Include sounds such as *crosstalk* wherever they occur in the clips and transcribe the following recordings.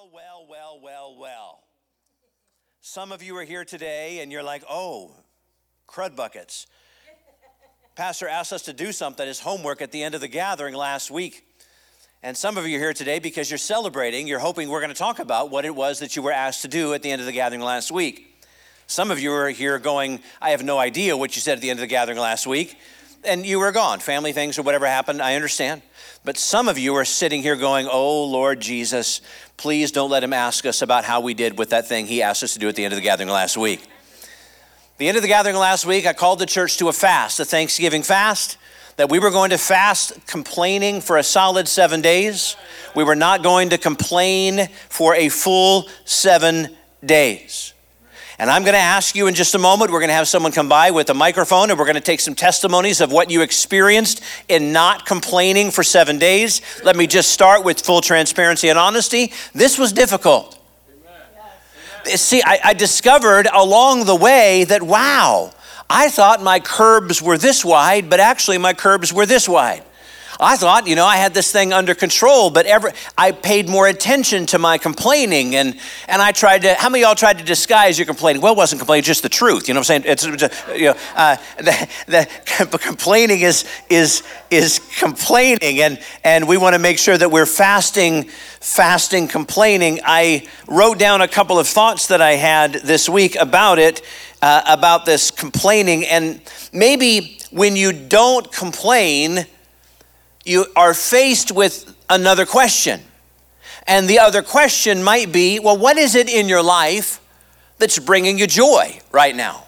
Well, well, well, well, well. Some of you are here today and you're like, oh, crud buckets. Pastor asked us to do something, his homework at the end of the gathering last week. And some of you are here today because you're celebrating, you're hoping we're going to talk about what it was that you were asked to do at the end of the gathering last week. Some of you are here going, I have no idea what you said at the end of the gathering last week, and you were gone. Family things or whatever happened, I understand. But some of you are sitting here going, Oh, Lord Jesus, please don't let him ask us about how we did with that thing he asked us to do at the end of the gathering last week. The end of the gathering last week, I called the church to a fast, a Thanksgiving fast, that we were going to fast complaining for a solid seven days. We were not going to complain for a full seven days. And I'm going to ask you in just a moment, we're going to have someone come by with a microphone and we're going to take some testimonies of what you experienced in not complaining for seven days. Let me just start with full transparency and honesty. This was difficult. Amen. See, I, I discovered along the way that, wow, I thought my curbs were this wide, but actually my curbs were this wide. I thought, you know, I had this thing under control, but every, I paid more attention to my complaining and, and I tried to, how many of y'all tried to disguise your complaining? Well, it wasn't complaining, just the truth. You know what I'm saying? It's, you know, uh, *laughs* the, the *laughs* complaining is, is, is complaining and, and we want to make sure that we're fasting, fasting, complaining. I wrote down a couple of thoughts that I had this week about it, uh, about this complaining and maybe when you don't complain, you are faced with another question. And the other question might be well, what is it in your life that's bringing you joy right now?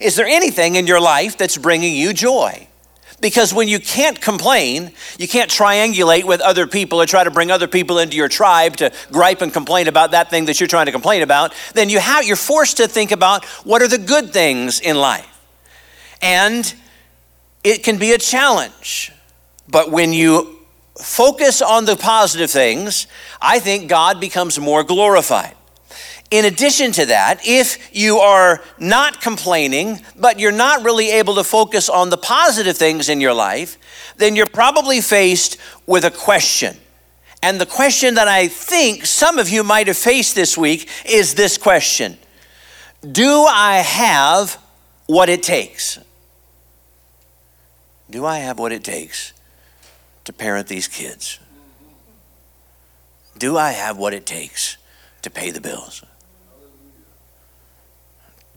Is there anything in your life that's bringing you joy? Because when you can't complain, you can't triangulate with other people or try to bring other people into your tribe to gripe and complain about that thing that you're trying to complain about, then you have, you're forced to think about what are the good things in life. And it can be a challenge but when you focus on the positive things, I think God becomes more glorified. In addition to that, if you are not complaining, but you're not really able to focus on the positive things in your life, then you're probably faced with a question. And the question that I think some of you might have faced this week is this question Do I have what it takes? Do I have what it takes to parent these kids? Do I have what it takes to pay the bills?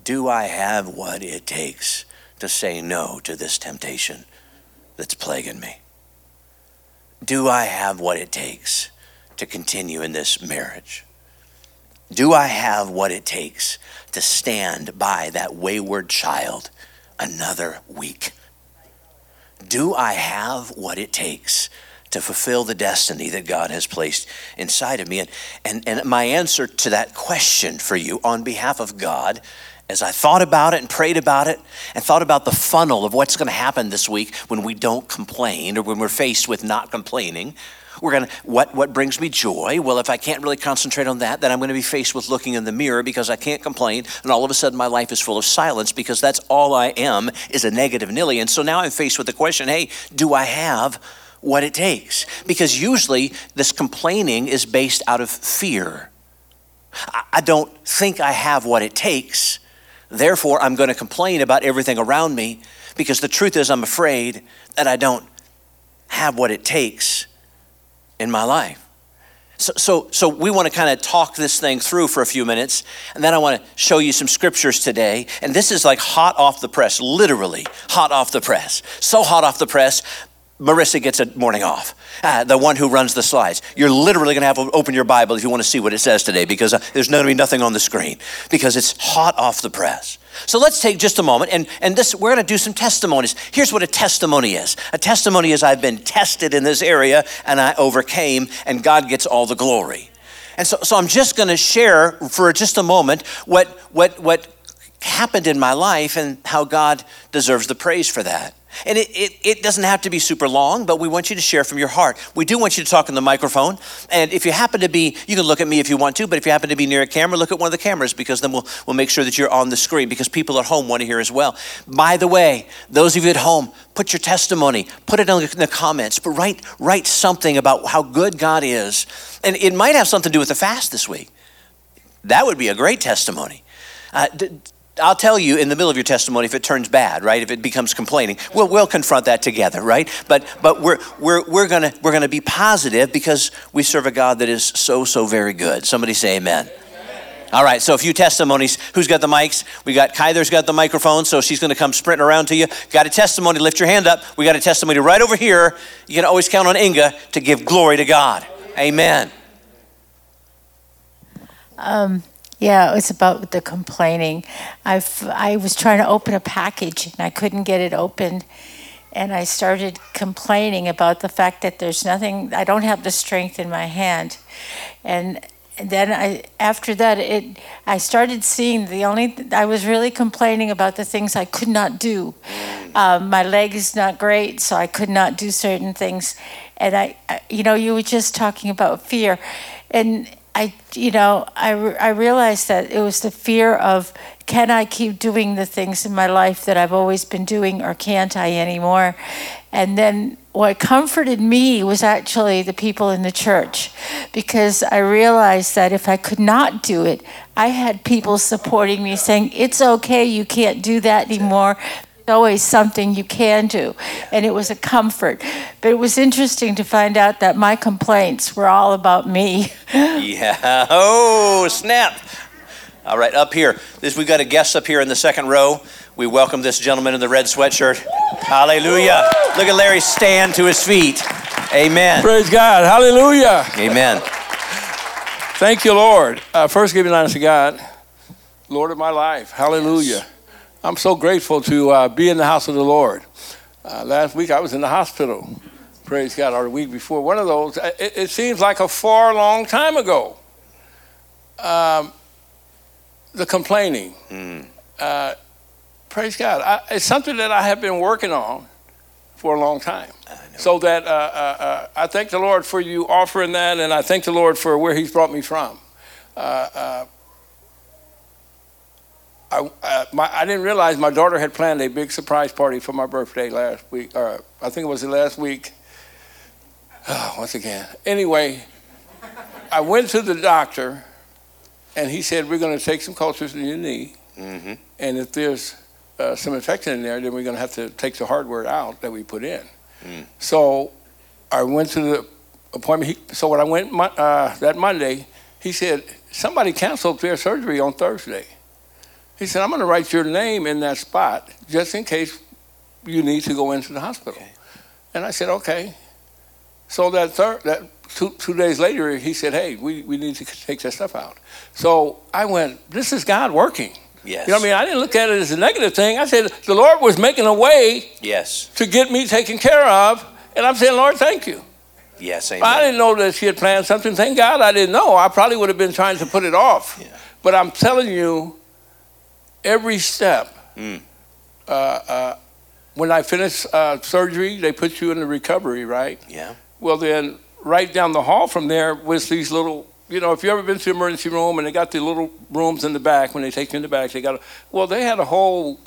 Do I have what it takes to say no to this temptation that's plaguing me? Do I have what it takes to continue in this marriage? Do I have what it takes to stand by that wayward child another week? Do I have what it takes to fulfill the destiny that God has placed inside of me? And, and, and my answer to that question for you on behalf of God, as I thought about it and prayed about it and thought about the funnel of what's going to happen this week when we don't complain or when we're faced with not complaining, we're going to, what, what brings me joy? Well, if I can't really concentrate on that, then I'm going to be faced with looking in the mirror because I can't complain. And all of a sudden, my life is full of silence because that's all I am is a negative Nilly. And so now I'm faced with the question hey, do I have what it takes? Because usually this complaining is based out of fear. I don't think I have what it takes. Therefore, I'm going to complain about everything around me because the truth is, I'm afraid that I don't have what it takes in my life. So, so, so we want to kind of talk this thing through for a few minutes, and then I want to show you some scriptures today. And this is like hot off the press, literally hot off the press. So hot off the press, Marissa gets a morning off. Uh, the one who runs the slides. You're literally going to have to open your Bible if you want to see what it says today because uh, there's going to be nothing on the screen because it's hot off the press. So let's take just a moment and, and this we're going to do some testimonies. Here's what a testimony is. A testimony is I've been tested in this area and I overcame and God gets all the glory. And so, so I'm just going to share for just a moment what, what, what happened in my life and how God deserves the praise for that. And it, it, it, doesn't have to be super long, but we want you to share from your heart. We do want you to talk in the microphone. And if you happen to be, you can look at me if you want to, but if you happen to be near a camera, look at one of the cameras because then we'll, we'll make sure that you're on the screen because people at home want to hear as well. By the way, those of you at home, put your testimony, put it in the comments, but write, write something about how good God is. And it might have something to do with the fast this week. That would be a great testimony. Uh, d- I'll tell you in the middle of your testimony if it turns bad, right? If it becomes complaining, we'll, we'll confront that together, right? But but we're we're we're gonna we're gonna be positive because we serve a God that is so so very good. Somebody say Amen. amen. All right, so a few testimonies. Who's got the mics? We got Kyler's got the microphone, so she's going to come sprinting around to you. Got a testimony? Lift your hand up. We got a testimony right over here. You can always count on Inga to give glory to God. Amen. Um, yeah, it was about the complaining. I I was trying to open a package and I couldn't get it open. And I started complaining about the fact that there's nothing, I don't have the strength in my hand. And then I, after that, it, I started seeing the only, I was really complaining about the things I could not do. Um, my leg is not great, so I could not do certain things. And I, I you know, you were just talking about fear. And I, you know, I, I realized that it was the fear of can I keep doing the things in my life that I've always been doing or can't I anymore? And then what comforted me was actually the people in the church because I realized that if I could not do it, I had people supporting me saying, It's okay, you can't do that anymore always something you can do. And it was a comfort. But it was interesting to find out that my complaints were all about me. *laughs* yeah. Oh, snap. All right, up here. This, we've got a guest up here in the second row. We welcome this gentleman in the red sweatshirt. Hallelujah. Look at Larry stand to his feet. Amen. Praise God. Hallelujah. Amen. Thank you, Lord. Uh, first, giving honor to God, Lord of my life. Hallelujah. Yes. I'm so grateful to uh, be in the house of the Lord. Uh, last week I was in the hospital. Praise God. Or the week before, one of those. Uh, it, it seems like a far long time ago. Um, the complaining. Mm. Uh, praise God. I, it's something that I have been working on for a long time. So that uh, uh, I thank the Lord for you offering that, and I thank the Lord for where He's brought me from. I, uh, my, I didn't realize my daughter had planned a big surprise party for my birthday last week. Or I think it was the last week. Oh, *sighs* once again. Anyway, I went to the doctor, and he said, We're going to take some cultures in your knee. Mm-hmm. And if there's uh, some infection in there, then we're going to have to take the hardware out that we put in. Mm. So I went to the appointment. He, so when I went uh, that Monday, he said, Somebody canceled their surgery on Thursday. He said, I'm going to write your name in that spot just in case you need to go into the hospital. Okay. And I said, okay. So that third, that two, two days later, he said, hey, we, we need to take that stuff out. So I went, this is God working. Yes. You know what I mean? I didn't look at it as a negative thing. I said, the Lord was making a way yes. to get me taken care of. And I'm saying, Lord, thank you. Yes, amen. I didn't know that she had planned something. Thank God I didn't know. I probably would have been trying to put it off. Yeah. But I'm telling you, every step. Mm. Uh, uh, when I finish uh, surgery, they put you in the recovery, right? Yeah. Well, then, right down the hall from there was these little, you know, if you ever been to emergency room and they got the little rooms in the back, when they take you in the back, they got, a, well, they had a whole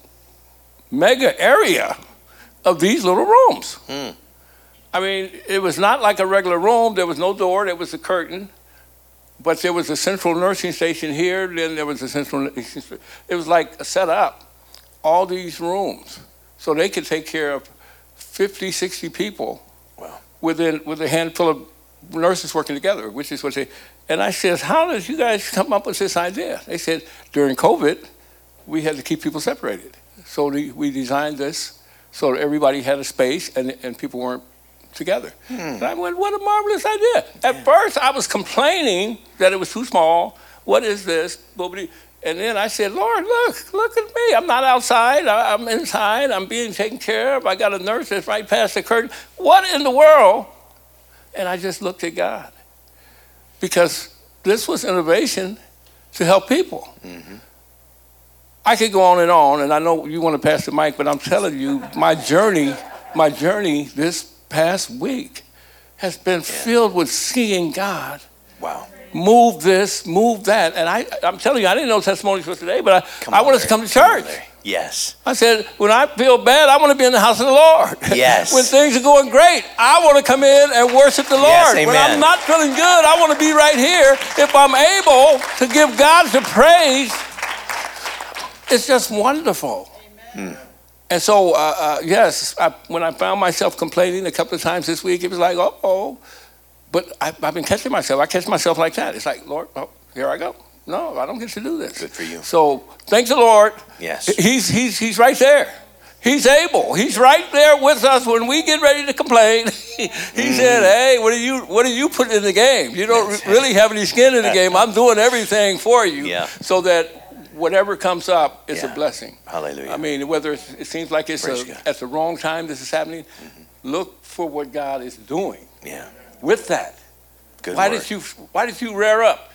mega area of these little rooms. Mm. I mean, it was not like a regular room. There was no door. There was a curtain but there was a central nursing station here, then there was a central, it was like set up, all these rooms, so they could take care of 50, 60 people wow. within, with a handful of nurses working together, which is what they, and I said, how did you guys come up with this idea? They said, during COVID, we had to keep people separated. So we, we designed this so everybody had a space and, and people weren't together. Hmm. And I went, what a marvelous idea. At yeah. first, I was complaining that it was too small. What is this? And then I said, Lord, look, look at me. I'm not outside. I'm inside. I'm being taken care of. I got a nurse that's right past the curtain. What in the world? And I just looked at God because this was innovation to help people. Mm-hmm. I could go on and on, and I know you want to pass the mic, but I'm telling you, my journey, my journey this past week has been filled with seeing God Wow. move this, move that. And I, I'm telling you, I didn't know testimonies for today, but Come I, I on, want us to come to church. Larry. Yes. I said, when I feel bad, I want to be in the house of the Lord. Yes. *laughs* when things are going great, I want to come in and worship the Lord. Yes, when. I'm not feeling good, I want to be right here. If I'm able to give God the praise, it's just wonderful. Hmm. And so, uh, uh, yes, I, when I found myself complaining a couple of times this week, it was like, oh, oh. But I, I've been catching myself. I catch myself like that. It's like, Lord, oh, here I go. No, I don't get to do this. Good for you. So, thank the Lord. Yes. He's, he's, he's right there. He's able. He's right there with us when we get ready to complain. *laughs* he said, "Hey, what are you what are you putting in the game? You don't really have any skin in the game. I'm doing everything for you, Yeah. so that whatever comes up is Yeah. a blessing. Hallelujah. I mean, whether it's, it seems like it's a, Mm-hmm. at the wrong time this is happening, look for what God is doing yeah. with that. Good why word. did you Why did you rear up?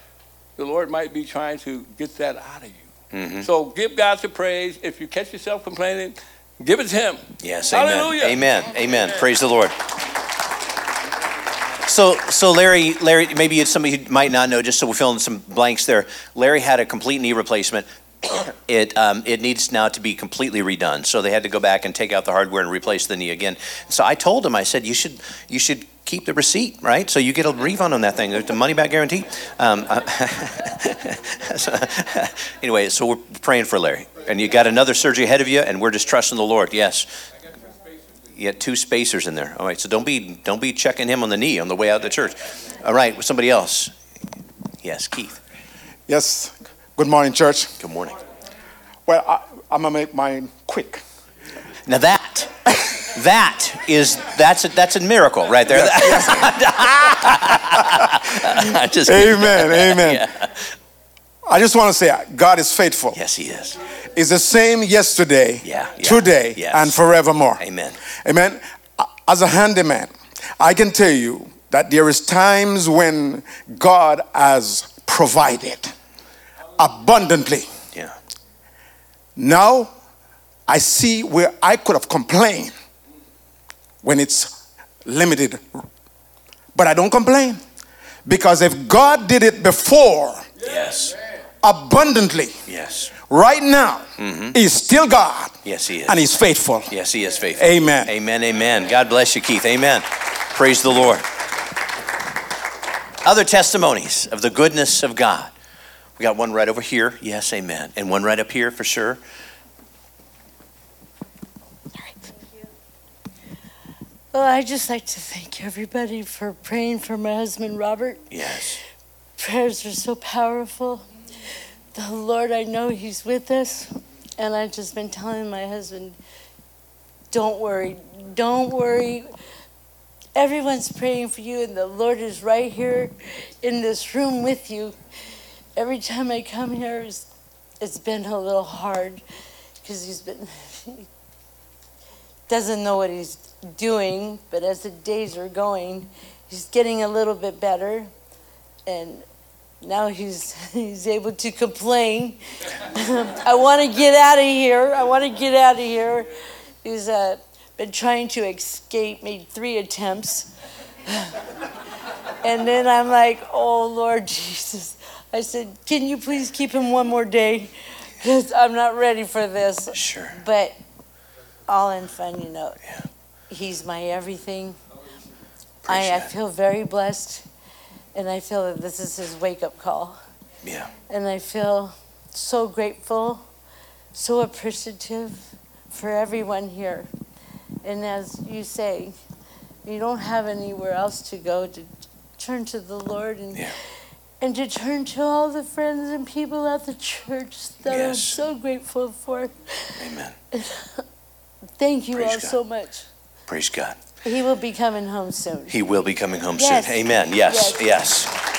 The Lord might be trying to get that out of you. Mhm. So give God the praise. If you catch yourself complaining, give it to Him. Yes, amen. Hallelujah. Amen. Amen. Praise the Lord. So, so Larry, Larry, maybe it's somebody who might not know. Just so we fill in some blanks there. Larry had a complete knee replacement. *coughs* It um, it needs now to be completely redone. So they had to go back and take out the hardware and replace the knee again. So I told him, I said, you should you should keep the receipt, right? So you get a refund on that thing. There's the money back guarantee. Um, *laughs* so- *laughs* anyway, so we're praying for Larry, and you got another surgery ahead of you, and we're just trusting the Lord. Yes. You had two spacers in there. All right, so don't be don't be checking him on the knee on the way out of the church. All right, somebody else. Yes, Keith. Yes. Good morning, church. Good morning. Well, I, I'm gonna make mine quick. Now that that is that's a, that's a miracle right there. *laughs* just kidding. Amen. Amen. I just want to say, God is faithful. Yes, he is. Is the same yesterday, Yeah, yeah, today, yes. and forevermore. Amen. Amen. As a handyman, I can tell you that there is times when God has provided abundantly. Yeah. Now I see where I could have complained when it's limited. But I don't complain. Because if God did it before Yes. Abundantly, Yes. right now, mm-hmm. He's still God Yes, he is. and He's faithful. Yes, he is faithful. Amen. Amen. Amen. God bless you, Keith. Amen. Praise the Lord. Other testimonies of the goodness of God. We got one right over here. Yes, amen. And one right up here for sure. All right. Well, I'd just like to thank everybody for praying for my husband, Robert. Yes. Prayers are so powerful. The Lord, I know He's with us. And I've just been telling my husband, don't worry, don't worry. Everyone's praying for you, and the Lord is right here in this room with you. Every time I come here, it's, it's been a little hard because he's been, he *laughs* doesn't know what he's doing, but as the days are going, he's getting a little bit better. And now he's *laughs* he's able to complain. *laughs* I want to get out of here. I want to get out of here. He's uh, been trying to escape, made three attempts. *sighs* and then I'm like, oh, Lord *laughs* Jesus. I said, can you please keep him one more day? Because I'm not ready for this. Sure. But all in fun, you know. Yeah. He's my everything. I, I feel very blessed, and I feel that this is his wake up call. Yeah. And I feel so grateful, so appreciative for everyone here. And as you say, you don't have anywhere else to go to turn to the Lord and Yeah. and to turn to all the friends and people at the church that I'm so grateful for. Amen. *laughs* Thank you Praise all God. so much. Praise God. He will be coming home soon. He will be coming home Yes. soon. Amen. Yes, Yes. yes.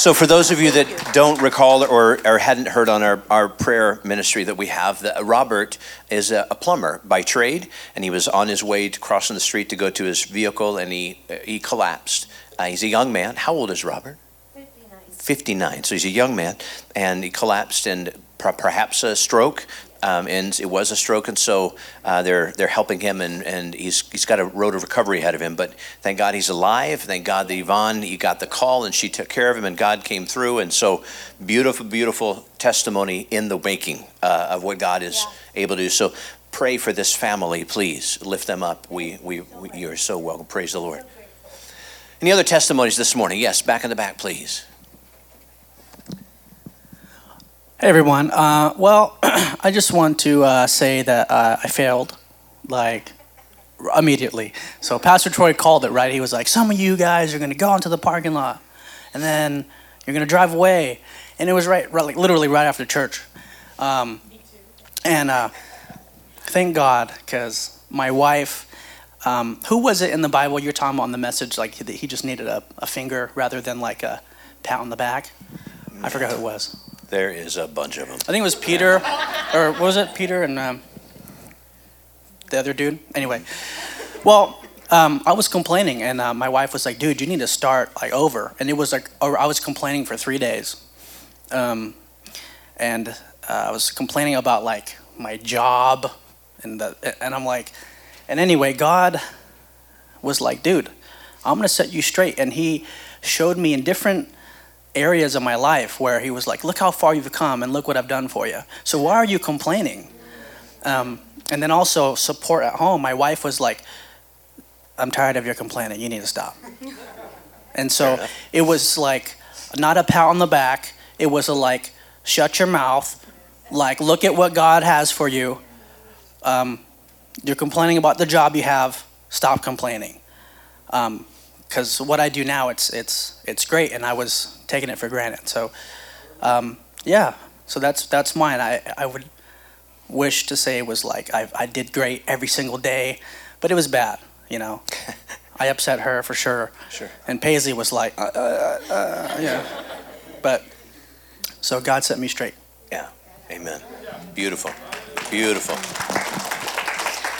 So, for those of you that don't recall or, or hadn't heard on our, our prayer ministry that we have, that Robert is a, a plumber by trade, and he was on his way to crossing the street to go to his vehicle, and he he collapsed. Uh, he's a young man. How old is Robert? 59. 59. So he's a young man, and he collapsed and perhaps a stroke. Um, and it was a stroke, and so uh, they're they're helping him, and, and he's he's got a road of recovery ahead of him. But thank God he's alive. Thank God that Yvonne he got the call, and she took care of him, and God came through. And so beautiful, beautiful testimony in the making uh, of what God is able to do. So pray for this family, please. Lift them up. We we, we you're so welcome. Praise the Lord. Any other testimonies this morning? Yes, back in the back, please. Hey everyone. Uh, well, *clears throat* I just want to uh, say that uh, I failed, like immediately. So Pastor Troy called it right. He was like, "Some of you guys are going to go into the parking lot, and then you're going to drive away," and it was right, right like literally right after church. Um, and uh, thank God, because my wife. Um, who was it in the Bible you're talking about on the message? Like that he just needed a, a finger rather than like a pat on the back. I forgot who it was. There is a bunch of them. I think it was Peter, or what was it Peter and um, the other dude? Anyway, well, um, I was complaining, and uh, my wife was like, "Dude, you need to start like over." And it was like, I was complaining for three days, um, and uh, I was complaining about like my job, and the, and I'm like, and anyway, God was like, "Dude, I'm gonna set you straight," and He showed me in different areas of my life where he was like, Look how far you've come and look what I've done for you. So why are you complaining? Um, and then also support at home. My wife was like, I'm tired of your complaining. You need to stop. *laughs* And so it was like not a pat on the back. It was a like, shut your mouth. Like, look at what God has for you. Um, you're complaining about the job you have. Stop complaining. Because what I do now, it's it's it's great, and I was taking it for granted. So, um, yeah. So that's that's mine. I I would wish to say it was like I I did great every single day, but it was bad. You know, *laughs* I upset her for sure. Sure. And Paisley was like, uh, uh, uh, yeah. But so God set me straight. Yeah. Amen. Beautiful. Beautiful.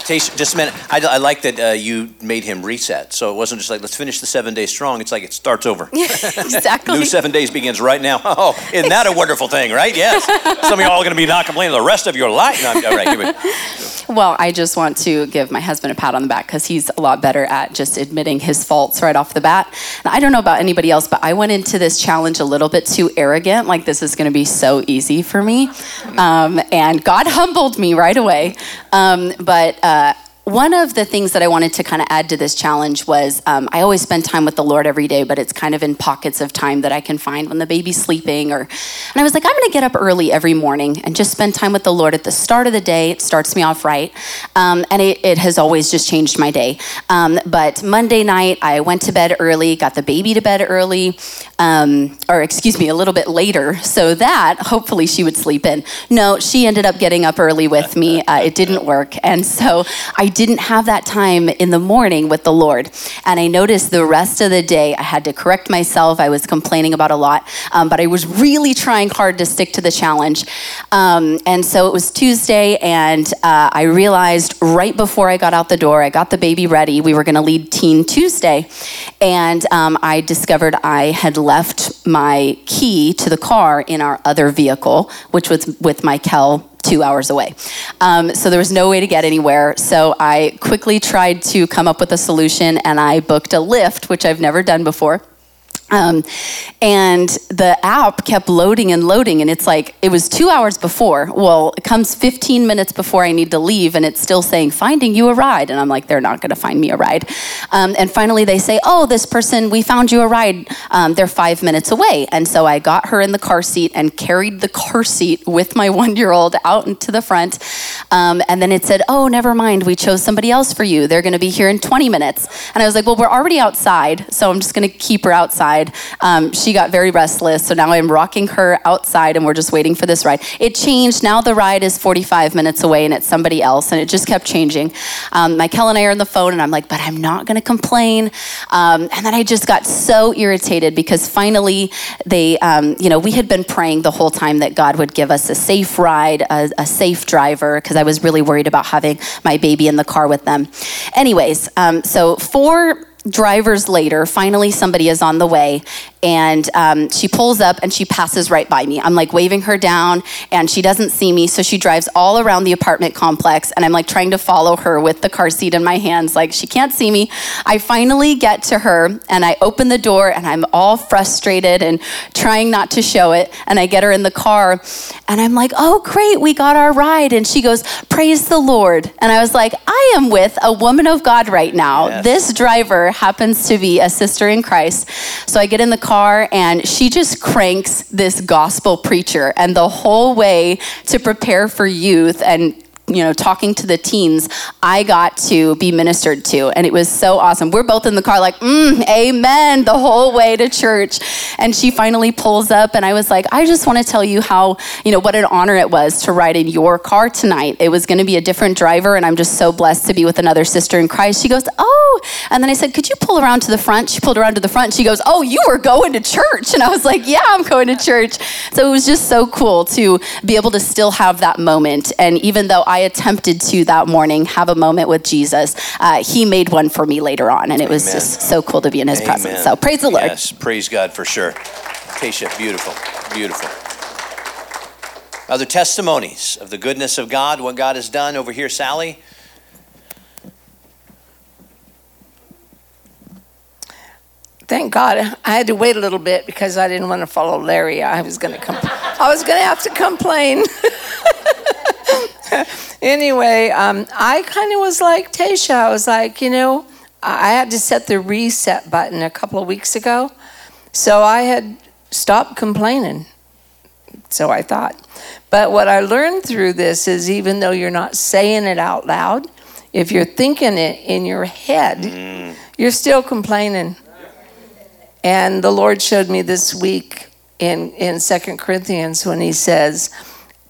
Taste, just a minute. I, I like that uh, you made him reset. So it wasn't just like, let's finish the seven days strong. It's like it starts over. *laughs* exactly. New seven days begins right now. *laughs* Oh, isn't that a wonderful thing, right? Yes. Some of y'all are going to be not complaining the rest of your life. No, all right, give it. *laughs* Well, I just want to give my husband a pat on the back because he's a lot better at just admitting his faults right off the bat. And I don't know about anybody else, but I went into this challenge a little bit too arrogant, like this is going to be so easy for me. Um, and God humbled me right away. Um, but uh, uh, one of the things that I wanted to kind of add to this challenge was um, I always spend time with the Lord every day, but it's kind of in pockets of time that I can find when the baby's sleeping. Or, and I was like, I'm going to get up early every morning and just spend time with the Lord at the start of the day. It starts me off right, um, and it, it, has always just changed my day. Um, but Monday night, I went to bed early, got the baby to bed early, um, or excuse me, a little bit later, so that hopefully she would sleep in. No, she ended up getting up early with me. Uh, it didn't work, and so I didn't have that time in the morning with the Lord. And I noticed the rest of the day I had to correct myself. I was complaining about a lot, um, but I was really trying hard to stick to the challenge. Um, and so it was Tuesday, and uh, I realized right before I got out the door, I got the baby ready. We were going to lead Teen Tuesday. And um, I discovered I had left my key to the car in our other vehicle, which was with Michael two hours away. Um, so there was no way to get anywhere. So I quickly tried to come up with a solution and I booked a Lyft, which I've never done before. Um, and the app kept loading and loading, and it's like it was two hours before. Well, it comes 15 minutes before I need to leave, and it's still saying finding you a ride. And I'm like, they're not going to find me a ride. Um, and finally, they say, oh, this person, we found you a ride. Um, they're five minutes away. And so I got her in the car seat and carried the car seat with my *laughs* one year old out into the front. Um, and then it said, oh, never mind, we chose somebody else for you. They're going to be here in 20 minutes. And I was like, well, we're already outside, so I'm just going to keep her outside. Um, she got very restless, so now I'm rocking her outside and we're just waiting for this ride. It changed. Now the ride is 45 minutes away and it's somebody else, and it just kept changing. Um, Michael and I are on the phone, and I'm like, but I'm not going to complain. Um, and then I just got so irritated because finally they, um, you know, we had been praying the whole time that God would give us a safe ride, a, a safe driver, because I was really worried about having my baby in the car with them. Anyways, um, so four drivers later, finally somebody is on the way, and um, she pulls up and she passes right by me. I'm like waving her down, and she doesn't see me, so she drives all around the apartment complex, and I'm like trying to follow her with the car seat in my hands, like she can't see me. I finally get to her, and I open the door, and I'm all frustrated and trying not to show it, and I get her in the car, and I'm like, "Oh, great, we got our ride," and she goes, "Praise the Lord," and I was like, "I am with a woman of God right now. Yes. This driver happens to be a sister in Christ. So I get in the car and she just cranks this gospel preacher. And the whole way to prepare for youth and you know, talking to the teens, I got to be ministered to. And it was so awesome. We're both in the car, like, mm, amen, the whole way to church. And she finally pulls up, and I was like, I just want to tell you how, you know, what an honor it was to ride in your car tonight. It was going to be a different driver, and I'm just so blessed to be with another sister in Christ. She goes, Oh, and then I said, Could you pull around to the front? She pulled around to the front. She goes, Oh, you were going to church. And I was like, Yeah, I'm going to church. So it was just so cool to be able to still have that moment. And even though I attempted to that morning have a moment with Jesus, uh, he made one for me later on. And it was Amen. just so cool to be in his presence. So praise the Lord. Yes, praise God for sure. Tasha, beautiful, beautiful. Other testimonies of the goodness of God, what God has done over here, Sally? Thank God I had to wait a little bit because I didn't want to follow Larry. I was going to come. I was going to have to complain. *laughs* anyway, um, I kind of was like Tasha. I was like, you know, I had to set the reset button a couple of weeks ago, so I had stopped complaining. So I thought. But what I learned through this is even though you're not saying it out loud, if you're thinking it in your head, you're still complaining. And the Lord showed me this week in, in 2 Corinthians when he says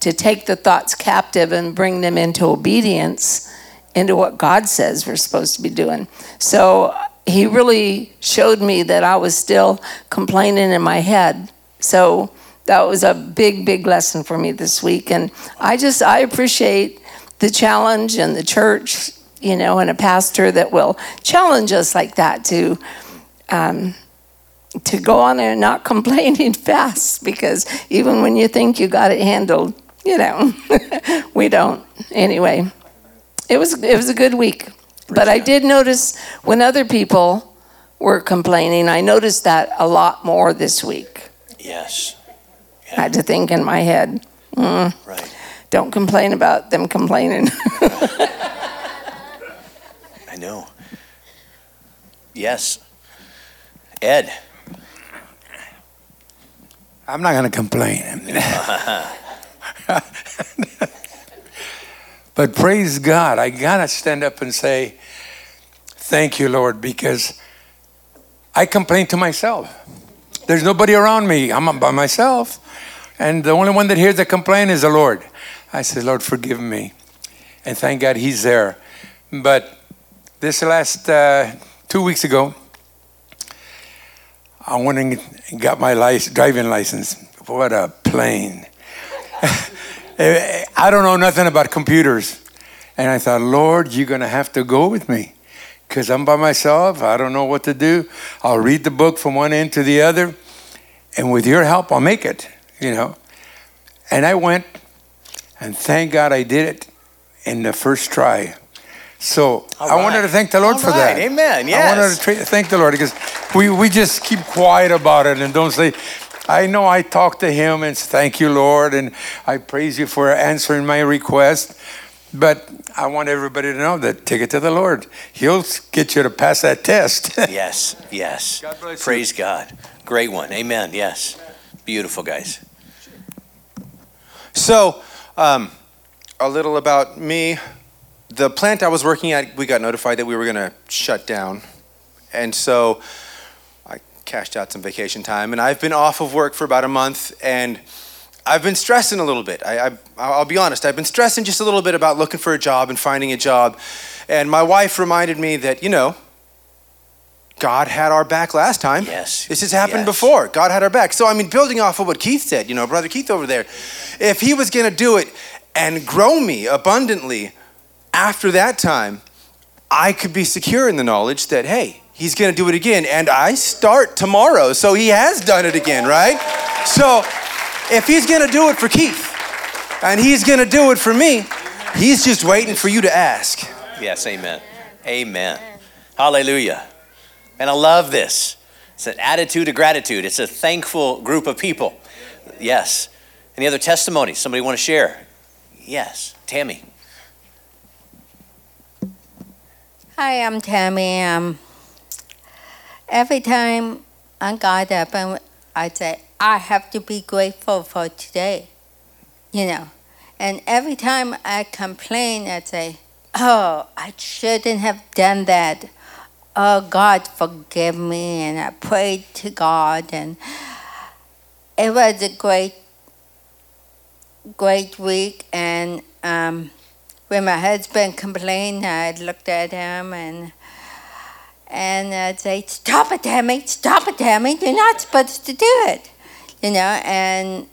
to take the thoughts captive and bring them into obedience into what God says we're supposed to be doing. So he really showed me that I was still complaining in my head. So that was a big, big lesson for me this week. And I just, I appreciate the challenge and the church, you know, and a pastor that will challenge us like that to, um, to go on there and not *laughs* complaining fast because even when you think you got it handled, you know, *laughs* we don't. Anyway, it was it was a good week. But I did notice when other people were complaining, I noticed that a lot more this week. Yes, I had to think in my head, mm, right. don't complain about them complaining. *laughs* I know. Yes. Ed. I'm not going to complain. *laughs* *laughs* but praise God, I got to stand up and say, Thank you, Lord, because I complain to myself. There's nobody around me. I'm by myself. And the only one that hears the complaint is the Lord. I said, Lord, forgive me. And thank God He's there. But this last uh, two weeks ago, I went and got my license, driving license. What a plane. *laughs* Eh, eh, I don't know nothing about computers. And I thought, Lord, you're going to have to go with me because I'm by myself. I don't know what to do. I'll read the book from one end to the other. And with your help, I'll make it, you know. And I went, and thank God I did it in the first try. So All I wanted to thank the Lord All for right. that. Amen. I wanted to thank the Lord because we, we just keep quiet about it and don't say, I know I talked to him and s- thank you, Lord, and I praise you for answering my request. But I want everybody to know that take it to the Lord. He'll get you to pass that test. *laughs* Yes, yes. God bless you. Praise God. Great one. Amen. Yes. Beautiful, guys. So, um, a little about me. The plant I was working at, we got notified that we were going to shut down. And so I cashed out some vacation time, and I've been off of work for about a month, and I've been stressing a little bit. I, I, I'll be honest, I've been stressing just a little bit about looking for a job and finding a job. And my wife reminded me that, you know, God had our back last time. Yes. This has happened Yes. before. God had our back. So, I mean, building off of what Keith said, you know, Brother Keith over there, if he was going to do it and grow me abundantly after that time, I could be secure in the knowledge that, hey, he's going to do it again. And I start tomorrow, so he has done it again, right? So if he's going to do it for Keith and he's going to do it for me, he's just waiting for you to ask. Yes, amen. Amen. Hallelujah. And I love this. It's an attitude of gratitude. It's a thankful group of people. Yes. Any other testimonies? Somebody want to share? Yes. Tammy. Hi, I'm Tammy. Um, every time I got up and I say, I have to be grateful for today, you know. And every time I complain, I say, oh, I shouldn't have done that. Oh, God, forgive me. And I prayed to God, and it was a great, great week. And um, when my husband complained, I looked at him and and I'd say, "Stop it, Tammy! Stop it, Tammy! You're not supposed to do it," you know. And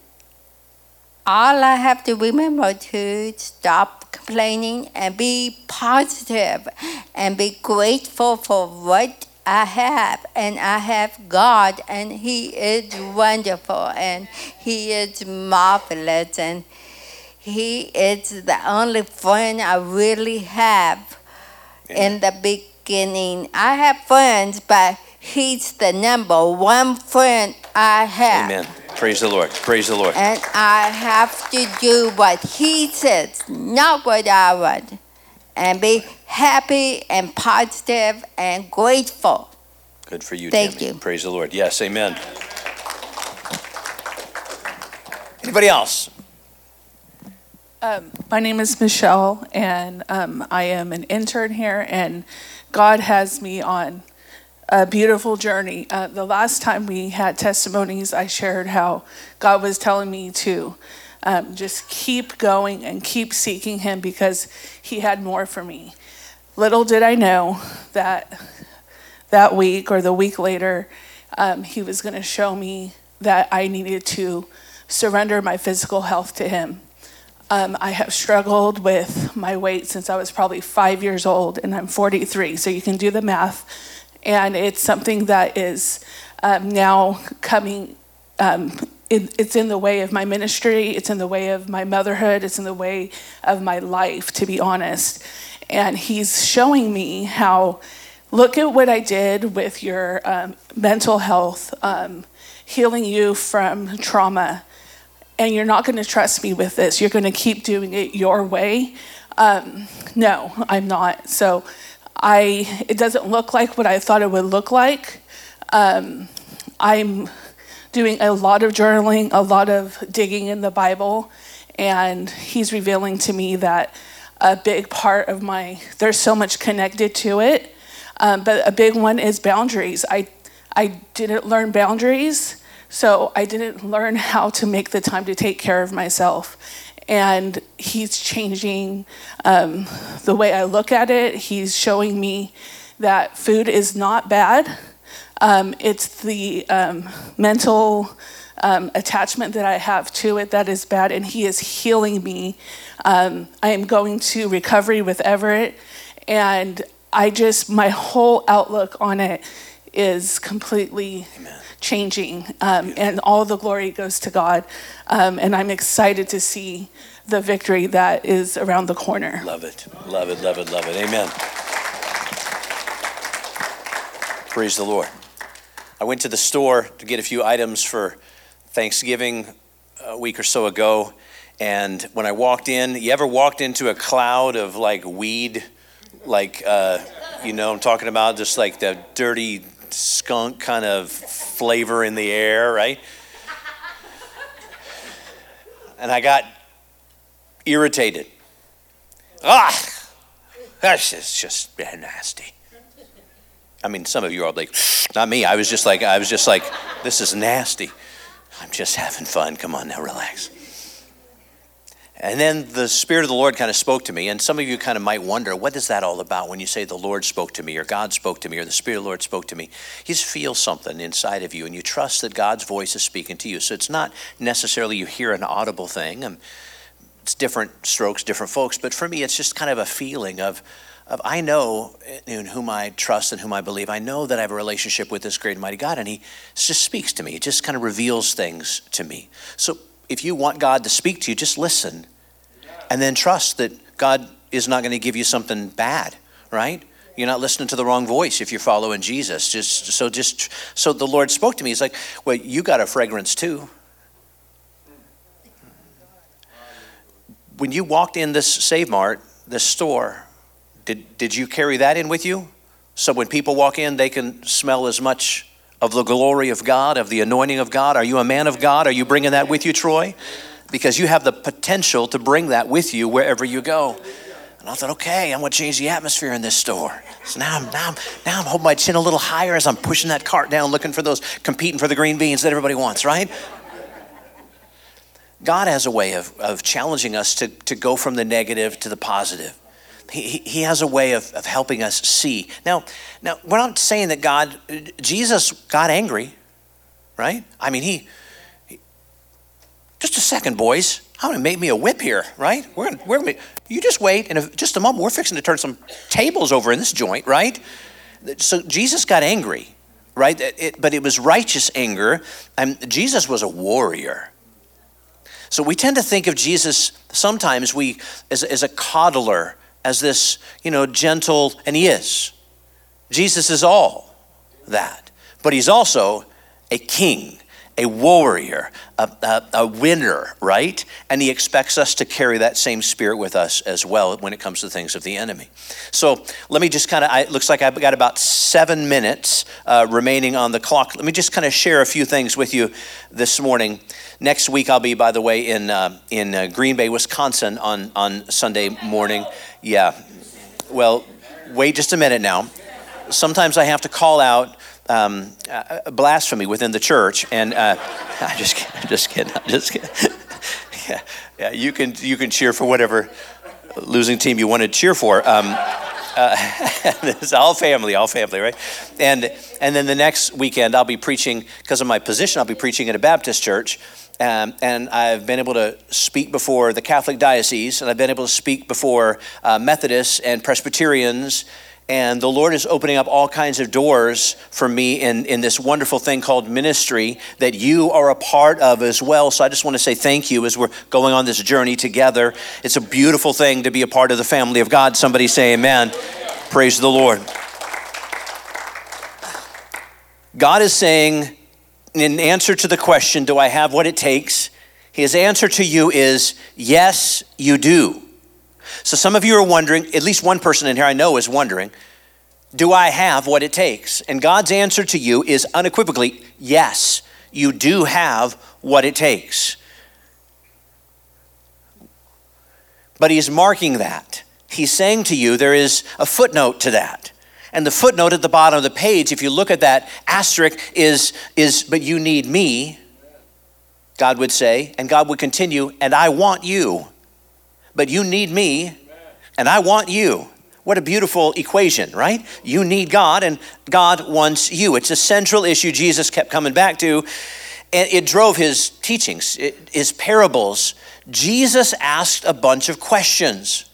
all I have to remember to stop complaining and be positive and be grateful for what I have. And I have God, and He is wonderful, and He is marvelous, and He is the only friend I really have in the beginning. I have friends, but He's the number one friend I have. Amen. Praise the Lord. Praise the Lord. And I have to do what he says, not what I want. And be happy and positive and grateful. Good for you, Thank Tammy. you. Praise the Lord. Yes, amen. Anybody else? Um, my name is Michelle, and um, I am an intern here, and God has me on a beautiful journey. Uh, the last time we had testimonies, I shared how God was telling me to um, just keep going and keep seeking Him because He had more for me. Little did I know that that week or the week later, um, He was going to show me that I needed to surrender my physical health to Him. Um, I have struggled with my weight since I was probably five years old, and I'm 43, so you can do the math. And it's something that is um, now coming, um, it, it's in the way of my ministry, it's in the way of my motherhood, it's in the way of my life, to be honest. And he's showing me how, look at what I did with your um, mental health, um, healing you from trauma and you're not going to trust me with this. You're going to keep doing it your way. Um, no, I'm not. So I, it doesn't look like what I thought it would look like. Um, I'm doing a lot of journaling, a lot of digging in the Bible, and he's revealing to me that a big part of my, there's so much connected to it, um, but a big one is boundaries. I, I didn't learn boundaries. So I didn't learn *laughs* how to make the time to take care of myself. And he's changing um, the way I look at it. He's showing me that food is not bad. Um, it's the um, mental um, attachment that I have to it that is bad, and he is healing me. Um, I am going to recovery with Everett, and I just, my whole outlook on it is completely changing, um, and all the glory goes to God. Um, and I'm excited to see the victory that is around the corner. Love it. Love it. Love it. Love it. Amen. Praise the Lord. I went to the store to get a few items for Thanksgiving a week or so ago. And when I walked in, you ever walked into a cloud of like weed? Like, uh, you know, I'm talking about just like the dirty skunk kind of flavor in the air, right? And I got irritated. Ah, that's just, just nasty. I mean, some of you are like, not me. I was just like, I was just like, this is nasty. I'm just having fun. Come on now, relax. And then the Spirit of the Lord kind of spoke to me. And some of you kind of might wonder, what is that all about when you say the Lord spoke to me, or God spoke to me, or the Spirit of the Lord spoke to me? You just feel something inside of you, and you trust that God's voice is speaking to you. So it's not necessarily you hear an audible thing. And it's different strokes, different folks. But for me, it's just kind of a feeling of, of I know in whom I trust and whom I believe. I know that I have a relationship with this great and mighty God, and He just speaks to me. He just kind of reveals things to me. So if you want God to speak to you, just listen and then trust that God is not going to give you something bad, right? You're not listening to the wrong voice if you're following Jesus. Just so just so the Lord spoke to me. He's like, "Well, you got a fragrance too." When you walked in this Save Mart, this store, did did you carry that in with you? So when people walk in, they can smell as much of the glory of God, of the anointing of God. Are you a man of God? Are you bringing that with you, Troy? Because you have the potential to bring that with you wherever you go. And I thought, okay, I'm going to change the atmosphere in this store. So now I'm, now, I'm, now I'm holding my chin a little higher as I'm pushing that cart down, looking for those, competing for the green beans that everybody wants, right? God has a way of, of challenging us to, to go from the negative to the positive. He, he has a way of, of helping us see. Now, now, we're not saying that God, Jesus got angry, right? I mean, he, he just a second, boys. I'm going to make me a whip here, right? We're going we're gonna, you just wait, and just a moment, we're fixing to turn some tables over in this joint, right? So Jesus got angry, right? It, but it was righteous anger, and Jesus was a warrior. So we tend to think of Jesus sometimes we as, as a coddler, as this, you know, gentle, and he is. Jesus is all that, but he's also a king a warrior, a, a, a, winner, right? And he expects us to carry that same spirit with us as well when it comes to things of the enemy. So let me just kind of, it looks like I've got about seven minutes uh, remaining on the clock. Let me just kind of share a few things with you this morning. Next week, I'll be, by the way, in, uh, in uh, Green Bay, Wisconsin on, on Sunday morning. Yeah. Well, wait just a minute now. Sometimes I have to call out um, uh, blasphemy within the church. And uh, *laughs* I'm just kidding. just kidding. I'm just kidding. *laughs* yeah, yeah, you can you can cheer for whatever losing team you want to cheer for. Um, uh, *laughs* it's all family, all family, right? And and then the next weekend I'll be preaching because of my position. I'll be preaching at a Baptist church. Um, and I've been able to speak before the Catholic diocese, and I've been able to speak before uh, Methodists and Presbyterians and the Lord is opening up all kinds of doors for me in, in this wonderful thing called ministry that you are a part of as well. So I just want to say thank you as we're going on this journey together. It's a beautiful thing to be a part of the family of God. Somebody say amen. Praise the Lord. God is saying, in answer to the question, Do I have what it takes? His answer to you is, Yes, you do. So some of you are wondering, at least one person in here I know is wondering, do I have what it takes? And God's answer to you is unequivocally, yes, you do have what it takes. But He's marking that. He's saying to you, there is a footnote to that. And the footnote at the bottom of the page, if you look at that asterisk, is, is but you need me, God would say, and God would continue, and I want you but you need me, and I want you. What a beautiful equation, right? You need God, and God wants you. It's a central issue Jesus kept coming back to, and it drove his teachings, his parables. Jesus asked a bunch of questions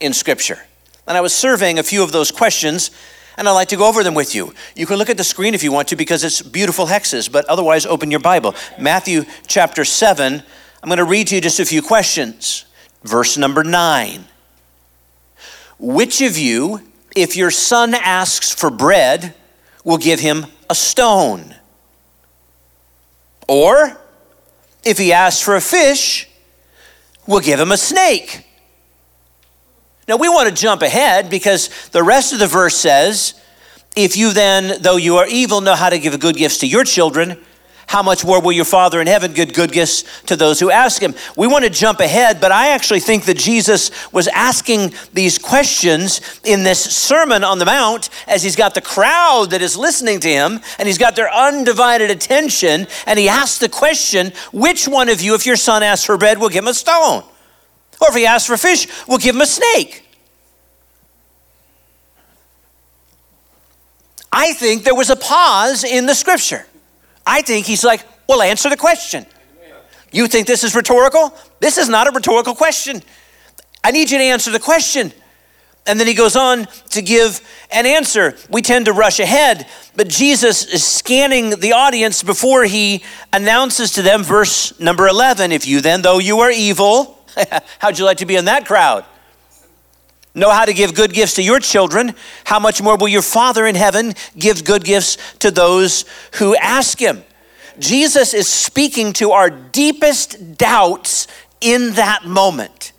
in Scripture. And I was surveying a few of those questions, and I'd like to go over them with you. You can look at the screen if you want to because it's beautiful hexes, but otherwise, open your Bible. Matthew chapter 7. I'm going to read to you just a few questions. Verse number nine Which of you, if your son asks for bread, will give him a stone? Or, if he asks for a fish, will give him a snake? Now, we want to jump ahead because the rest of the verse says, If you then, though you are evil, know how to give good gifts to your children, how much more will your Father in heaven give good gifts to those who ask him? We want to jump ahead, but I actually think that Jesus was asking these questions in this Sermon on the Mount as he's got the crowd that is listening to him and he's got their undivided attention. And he asked the question which one of you, if your son asks for bread, will give him a stone? Or if he asks for fish, we'll give him a snake? I think there was a pause in the scripture. I think he's like, well, answer the question. You think this is rhetorical? This is not a rhetorical question. I need you to answer the question. And then he goes on to give an answer. We tend to rush ahead, but Jesus is scanning the audience before he announces to them, verse number 11 If you then, though you are evil, *laughs* how'd you like to be in that crowd? Know how to give good gifts to your children, how much more will your Father in heaven give good gifts to those who ask him? Jesus is speaking to our deepest doubts in that moment.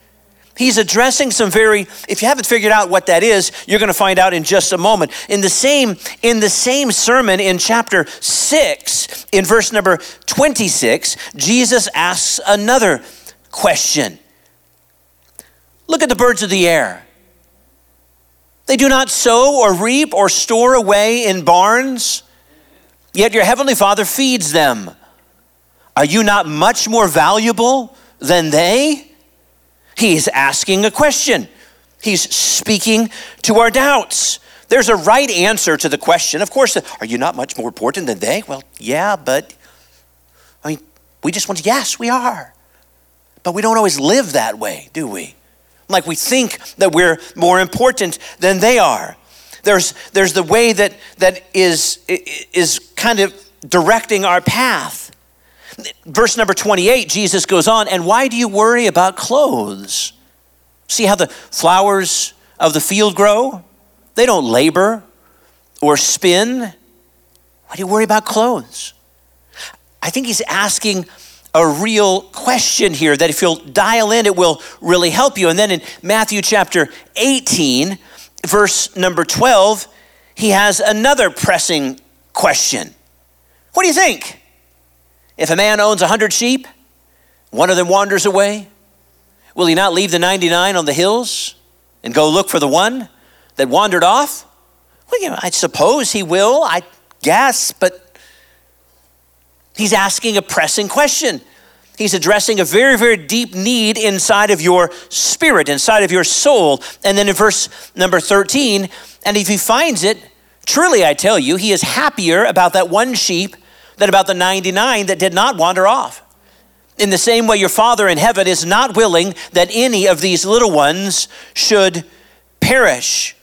He's addressing some very if you haven't figured out what that is, you're going to find out in just a moment. In the same in the same sermon in chapter 6 in verse number 26, Jesus asks another question. Look at the birds of the air. They do not sow or reap or store away in barns, yet your heavenly Father feeds them. Are you not much more valuable than they? He's asking a question. He's speaking to our doubts. There's a right answer to the question. Of course, are you not much more important than they? Well, yeah, but I mean, we just want to, yes, we are. But we don't always live that way, do we? Like we think that we're more important than they are. There's, there's the way that, that is, is kind of directing our path. Verse number 28, Jesus goes on, and why do you worry about clothes? See how the flowers of the field grow? They don't labor or spin. Why do you worry about clothes? I think he's asking a real question here that if you'll dial in, it will really help you. And then in Matthew chapter 18, verse number 12, he has another pressing question. What do you think? If a man owns a hundred sheep, one of them wanders away, will he not leave the 99 on the hills and go look for the one that wandered off? Well, I suppose he will, I guess, but He's asking a pressing question. He's addressing a very, very deep need inside of your spirit, inside of your soul. And then in verse number 13, and if he finds it, truly I tell you, he is happier about that one sheep than about the 99 that did not wander off. In the same way, your Father in heaven is not willing that any of these little ones should perish.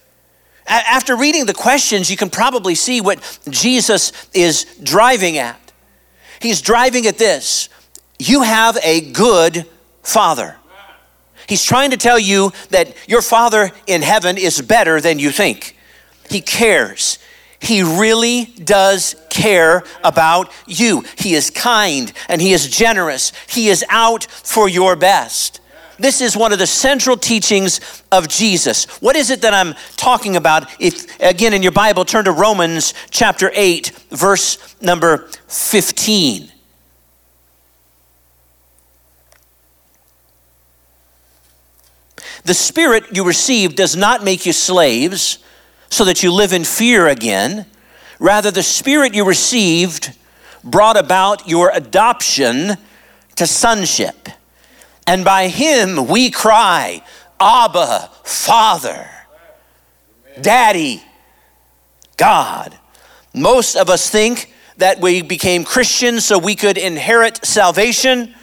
After reading the questions, you can probably see what Jesus is driving at. He's driving at this you have a good father. He's trying to tell you that your father in heaven is better than you think. He cares. He really does care about you. He is kind and he is generous. He is out for your best. This is one of the central teachings of Jesus. What is it that I'm talking about? If again in your Bible turn to Romans chapter 8 verse number 15. The Spirit you receive does not make you slaves so that you live in fear again. Rather, the Spirit you received brought about your adoption to sonship. And by Him we cry, Abba, Father, Daddy, God. Most of us think that we became Christians so we could inherit salvation,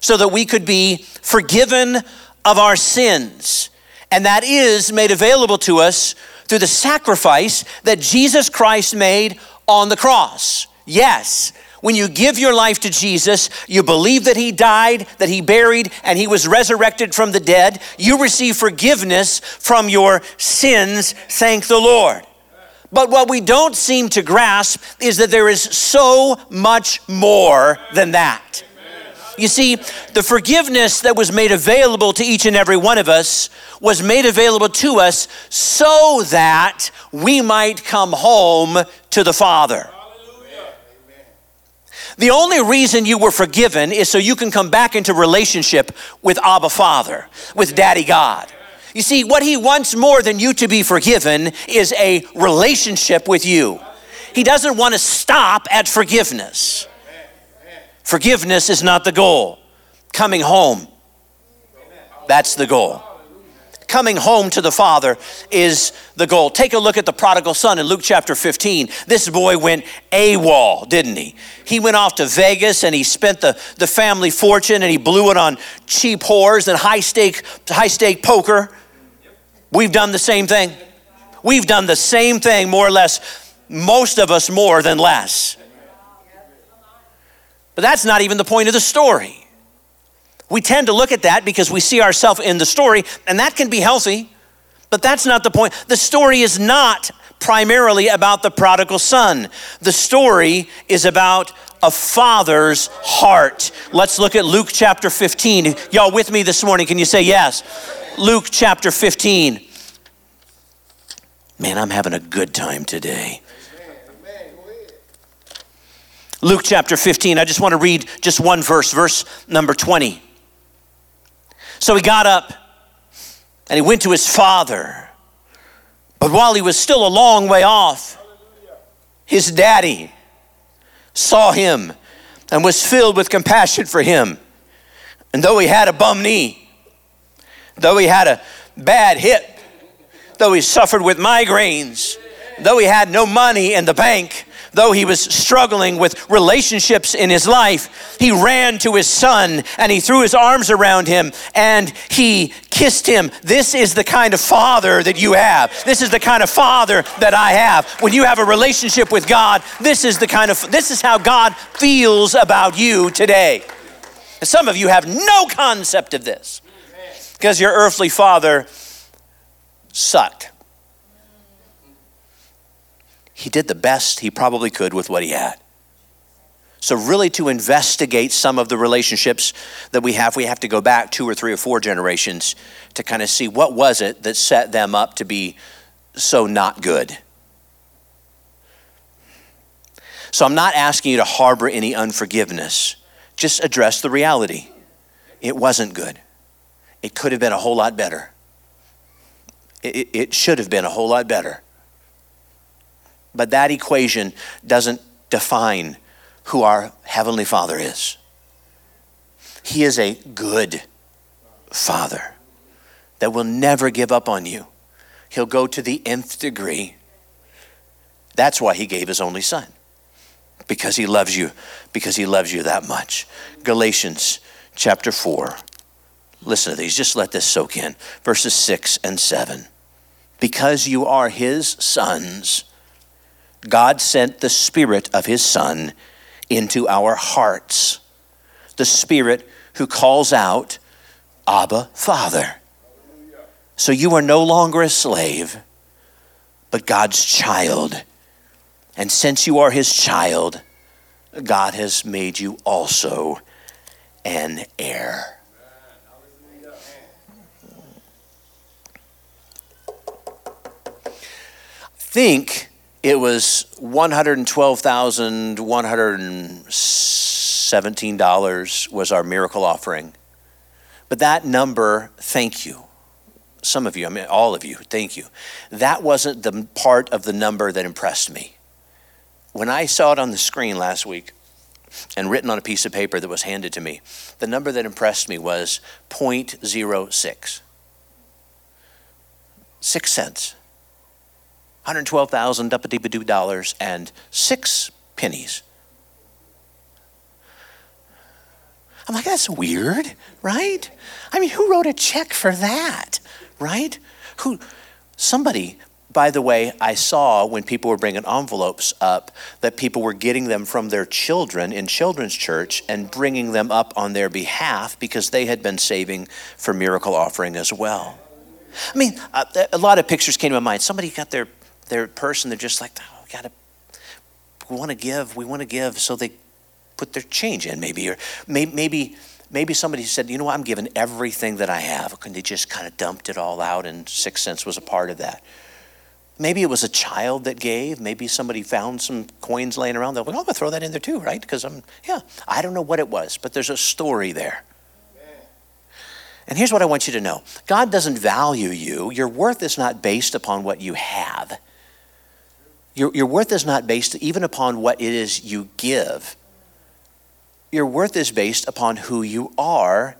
so that we could be forgiven of our sins. And that is made available to us through the sacrifice that Jesus Christ made on the cross. Yes, when you give your life to Jesus, you believe that He died, that He buried, and He was resurrected from the dead, you receive forgiveness from your sins, thank the Lord. But what we don't seem to grasp is that there is so much more than that. You see, the forgiveness that was made available to each and every one of us was made available to us so that we might come home to the Father. The only reason you were forgiven is so you can come back into relationship with Abba Father, with Daddy God. You see, what He wants more than you to be forgiven is a relationship with you. He doesn't want to stop at forgiveness. Forgiveness is not the goal. Coming home, that's the goal. Coming home to the Father is the goal. Take a look at the prodigal son in Luke chapter 15. This boy went AWOL, didn't he? He went off to Vegas and he spent the, the family fortune and he blew it on cheap whores and high stake, high stake poker We've done the same thing. We've done the same thing, more or less, most of us more than less. But that's not even the point of the story. We tend to look at that because we see ourselves in the story, and that can be healthy, but that's not the point. The story is not primarily about the prodigal son, the story is about a father's heart. Let's look at Luke chapter 15. Y'all with me this morning? Can you say yes? Luke chapter 15. Man, I'm having a good time today. Luke chapter 15. I just want to read just one verse, verse number 20. So he got up and he went to his father. But while he was still a long way off, his daddy saw him and was filled with compassion for him. And though he had a bum knee, though he had a bad hip, though he suffered with migraines, though he had no money in the bank, though he was struggling with relationships in his life, he ran to his son and he threw his arms around him and he kissed him. This is the kind of father that you have. This is the kind of father that I have. When you have a relationship with God, this is the kind of this is how God feels about you today. And some of you have no concept of this because your earthly father sucked. He did the best he probably could with what he had. So, really, to investigate some of the relationships that we have, we have to go back two or three or four generations to kind of see what was it that set them up to be so not good. So, I'm not asking you to harbor any unforgiveness, just address the reality. It wasn't good, it could have been a whole lot better. It, it should have been a whole lot better. But that equation doesn't define who our Heavenly Father is. He is a good Father that will never give up on you. He'll go to the nth degree. That's why He gave His only Son, because He loves you, because He loves you that much. Galatians chapter 4. Listen to these, just let this soak in. Verses 6 and 7 because you are his sons, God sent the Spirit of his Son into our hearts. The Spirit who calls out, Abba, Father. So you are no longer a slave, but God's child. And since you are his child, God has made you also an heir. think it was $112,117 was our miracle offering. But that number, thank you. Some of you, I mean, all of you, thank you. That wasn't the part of the number that impressed me. When I saw it on the screen last week and written on a piece of paper that was handed to me, the number that impressed me was 0.06. Six cents. 112,000 doo dollars and six pennies. I'm like, that's weird, right? I mean, who wrote a check for that, right? Who, somebody, by the way, I saw when people were bringing envelopes up that people were getting them from their children in children's church and bringing them up on their behalf because they had been saving for miracle offering as well. I mean, a, a lot of pictures came to my mind. Somebody got their their person, they're just like, oh, we gotta, we want to give, we want to give, so they put their change in, maybe, or maybe, maybe somebody said, you know what, I'm giving everything that I have, and they just kind of dumped it all out, and six cents was a part of that. Maybe it was a child that gave. Maybe somebody found some coins laying around. They're like, oh, I'm to throw that in there too, right? Because I'm, yeah, I don't know what it was, but there's a story there. And here's what I want you to know God doesn't value you. Your worth is not based upon what you have, your, your worth is not based even upon what it is you give. Your worth is based upon who you are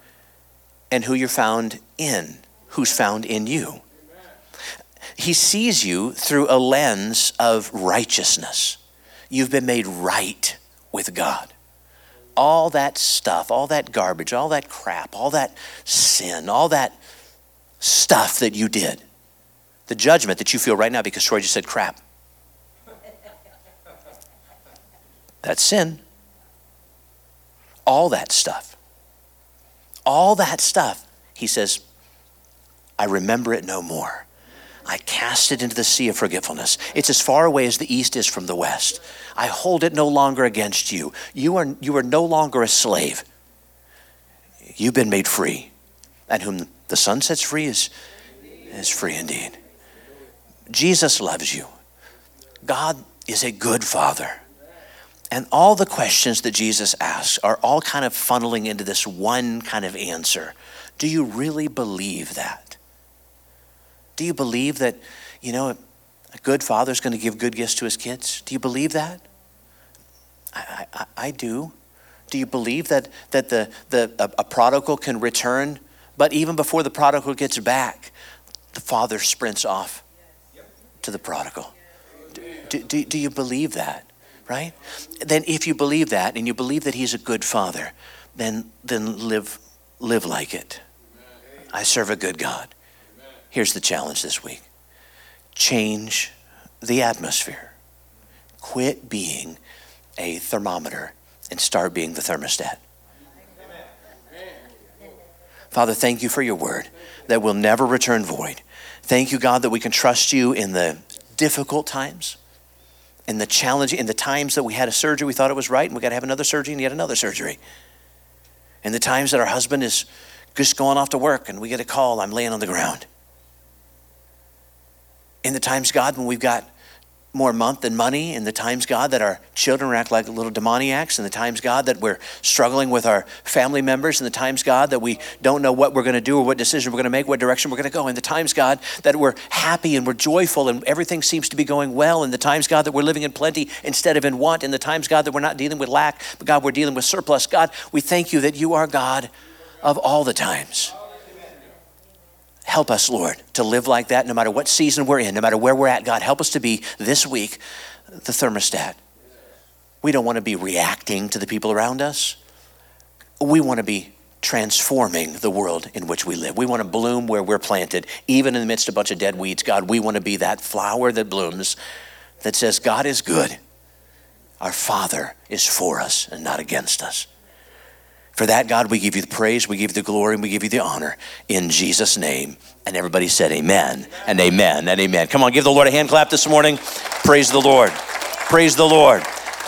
and who you're found in, who's found in you. He sees you through a lens of righteousness. You've been made right with God. All that stuff, all that garbage, all that crap, all that sin, all that stuff that you did, the judgment that you feel right now because Troy just said crap. That's sin. All that stuff. All that stuff. He says, I remember it no more. I cast it into the sea of forgetfulness. It's as far away as the east is from the west. I hold it no longer against you. You are, you are no longer a slave. You've been made free. And whom the Son sets free is, is free indeed. Jesus loves you. God is a good Father. And all the questions that Jesus asks are all kind of funneling into this one kind of answer. Do you really believe that? Do you believe that, you know, a good father is going to give good gifts to his kids? Do you believe that? I, I, I do. Do you believe that, that the, the, a, a prodigal can return, but even before the prodigal gets back, the father sprints off to the prodigal? Do, do, do you believe that? Right? Then, if you believe that and you believe that he's a good father, then, then live, live like it. I serve a good God. Here's the challenge this week change the atmosphere. Quit being a thermometer and start being the thermostat. Father, thank you for your word that will never return void. Thank you, God, that we can trust you in the difficult times, in the challenge, in the times that we had a surgery, we thought it was right, and we got to have another surgery and yet another surgery. In the times that our husband is just going off to work and we get a call, I'm laying on the ground. In the times, God, when we've got more month than money, in the times, God, that our children act like little demoniacs, in the times, God, that we're struggling with our family members, in the times, God, that we don't know what we're going to do or what decision we're going to make, what direction we're going to go, in the times, God, that we're happy and we're joyful and everything seems to be going well, in the times, God, that we're living in plenty instead of in want, in the times, God, that we're not dealing with lack, but God, we're dealing with surplus. God, we thank you that you are God of all the times. Help us, Lord, to live like that no matter what season we're in, no matter where we're at. God, help us to be this week the thermostat. We don't want to be reacting to the people around us. We want to be transforming the world in which we live. We want to bloom where we're planted, even in the midst of a bunch of dead weeds. God, we want to be that flower that blooms that says, God is good. Our Father is for us and not against us. For that, God, we give you the praise, we give you the glory, and we give you the honor in Jesus' name. And everybody said, Amen and amen and amen. Come on, give the Lord a hand clap this morning. Praise the Lord. Praise the Lord.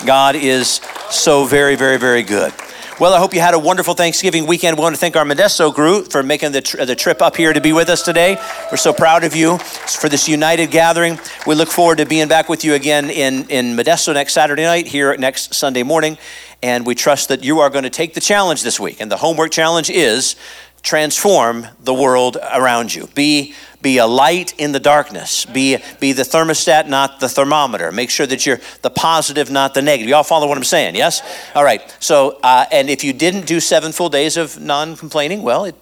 God is so very, very, very good. Well, I hope you had a wonderful Thanksgiving weekend. We want to thank our Modesto group for making the, the trip up here to be with us today. We're so proud of you for this united gathering. We look forward to being back with you again in, in Modesto next Saturday night, here next Sunday morning. And we trust that you are going to take the challenge this week. And the homework challenge is transform the world around you. Be be a light in the darkness. Be be the thermostat, not the thermometer. Make sure that you're the positive, not the negative. You all follow what I'm saying? Yes. All right. So, uh, and if you didn't do seven full days of non-complaining, well, it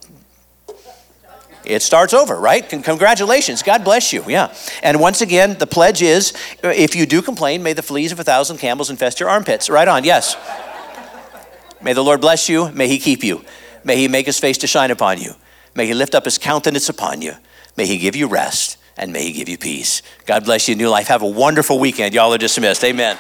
it starts over, right? Congratulations. God bless you. Yeah. And once again, the pledge is uh, if you do complain, may the fleas of a thousand camels infest your armpits. Right on. Yes. May the Lord bless you. May he keep you. May he make his face to shine upon you. May he lift up his countenance upon you. May he give you rest and may he give you peace. God bless you, New Life. Have a wonderful weekend. Y'all are dismissed. Amen.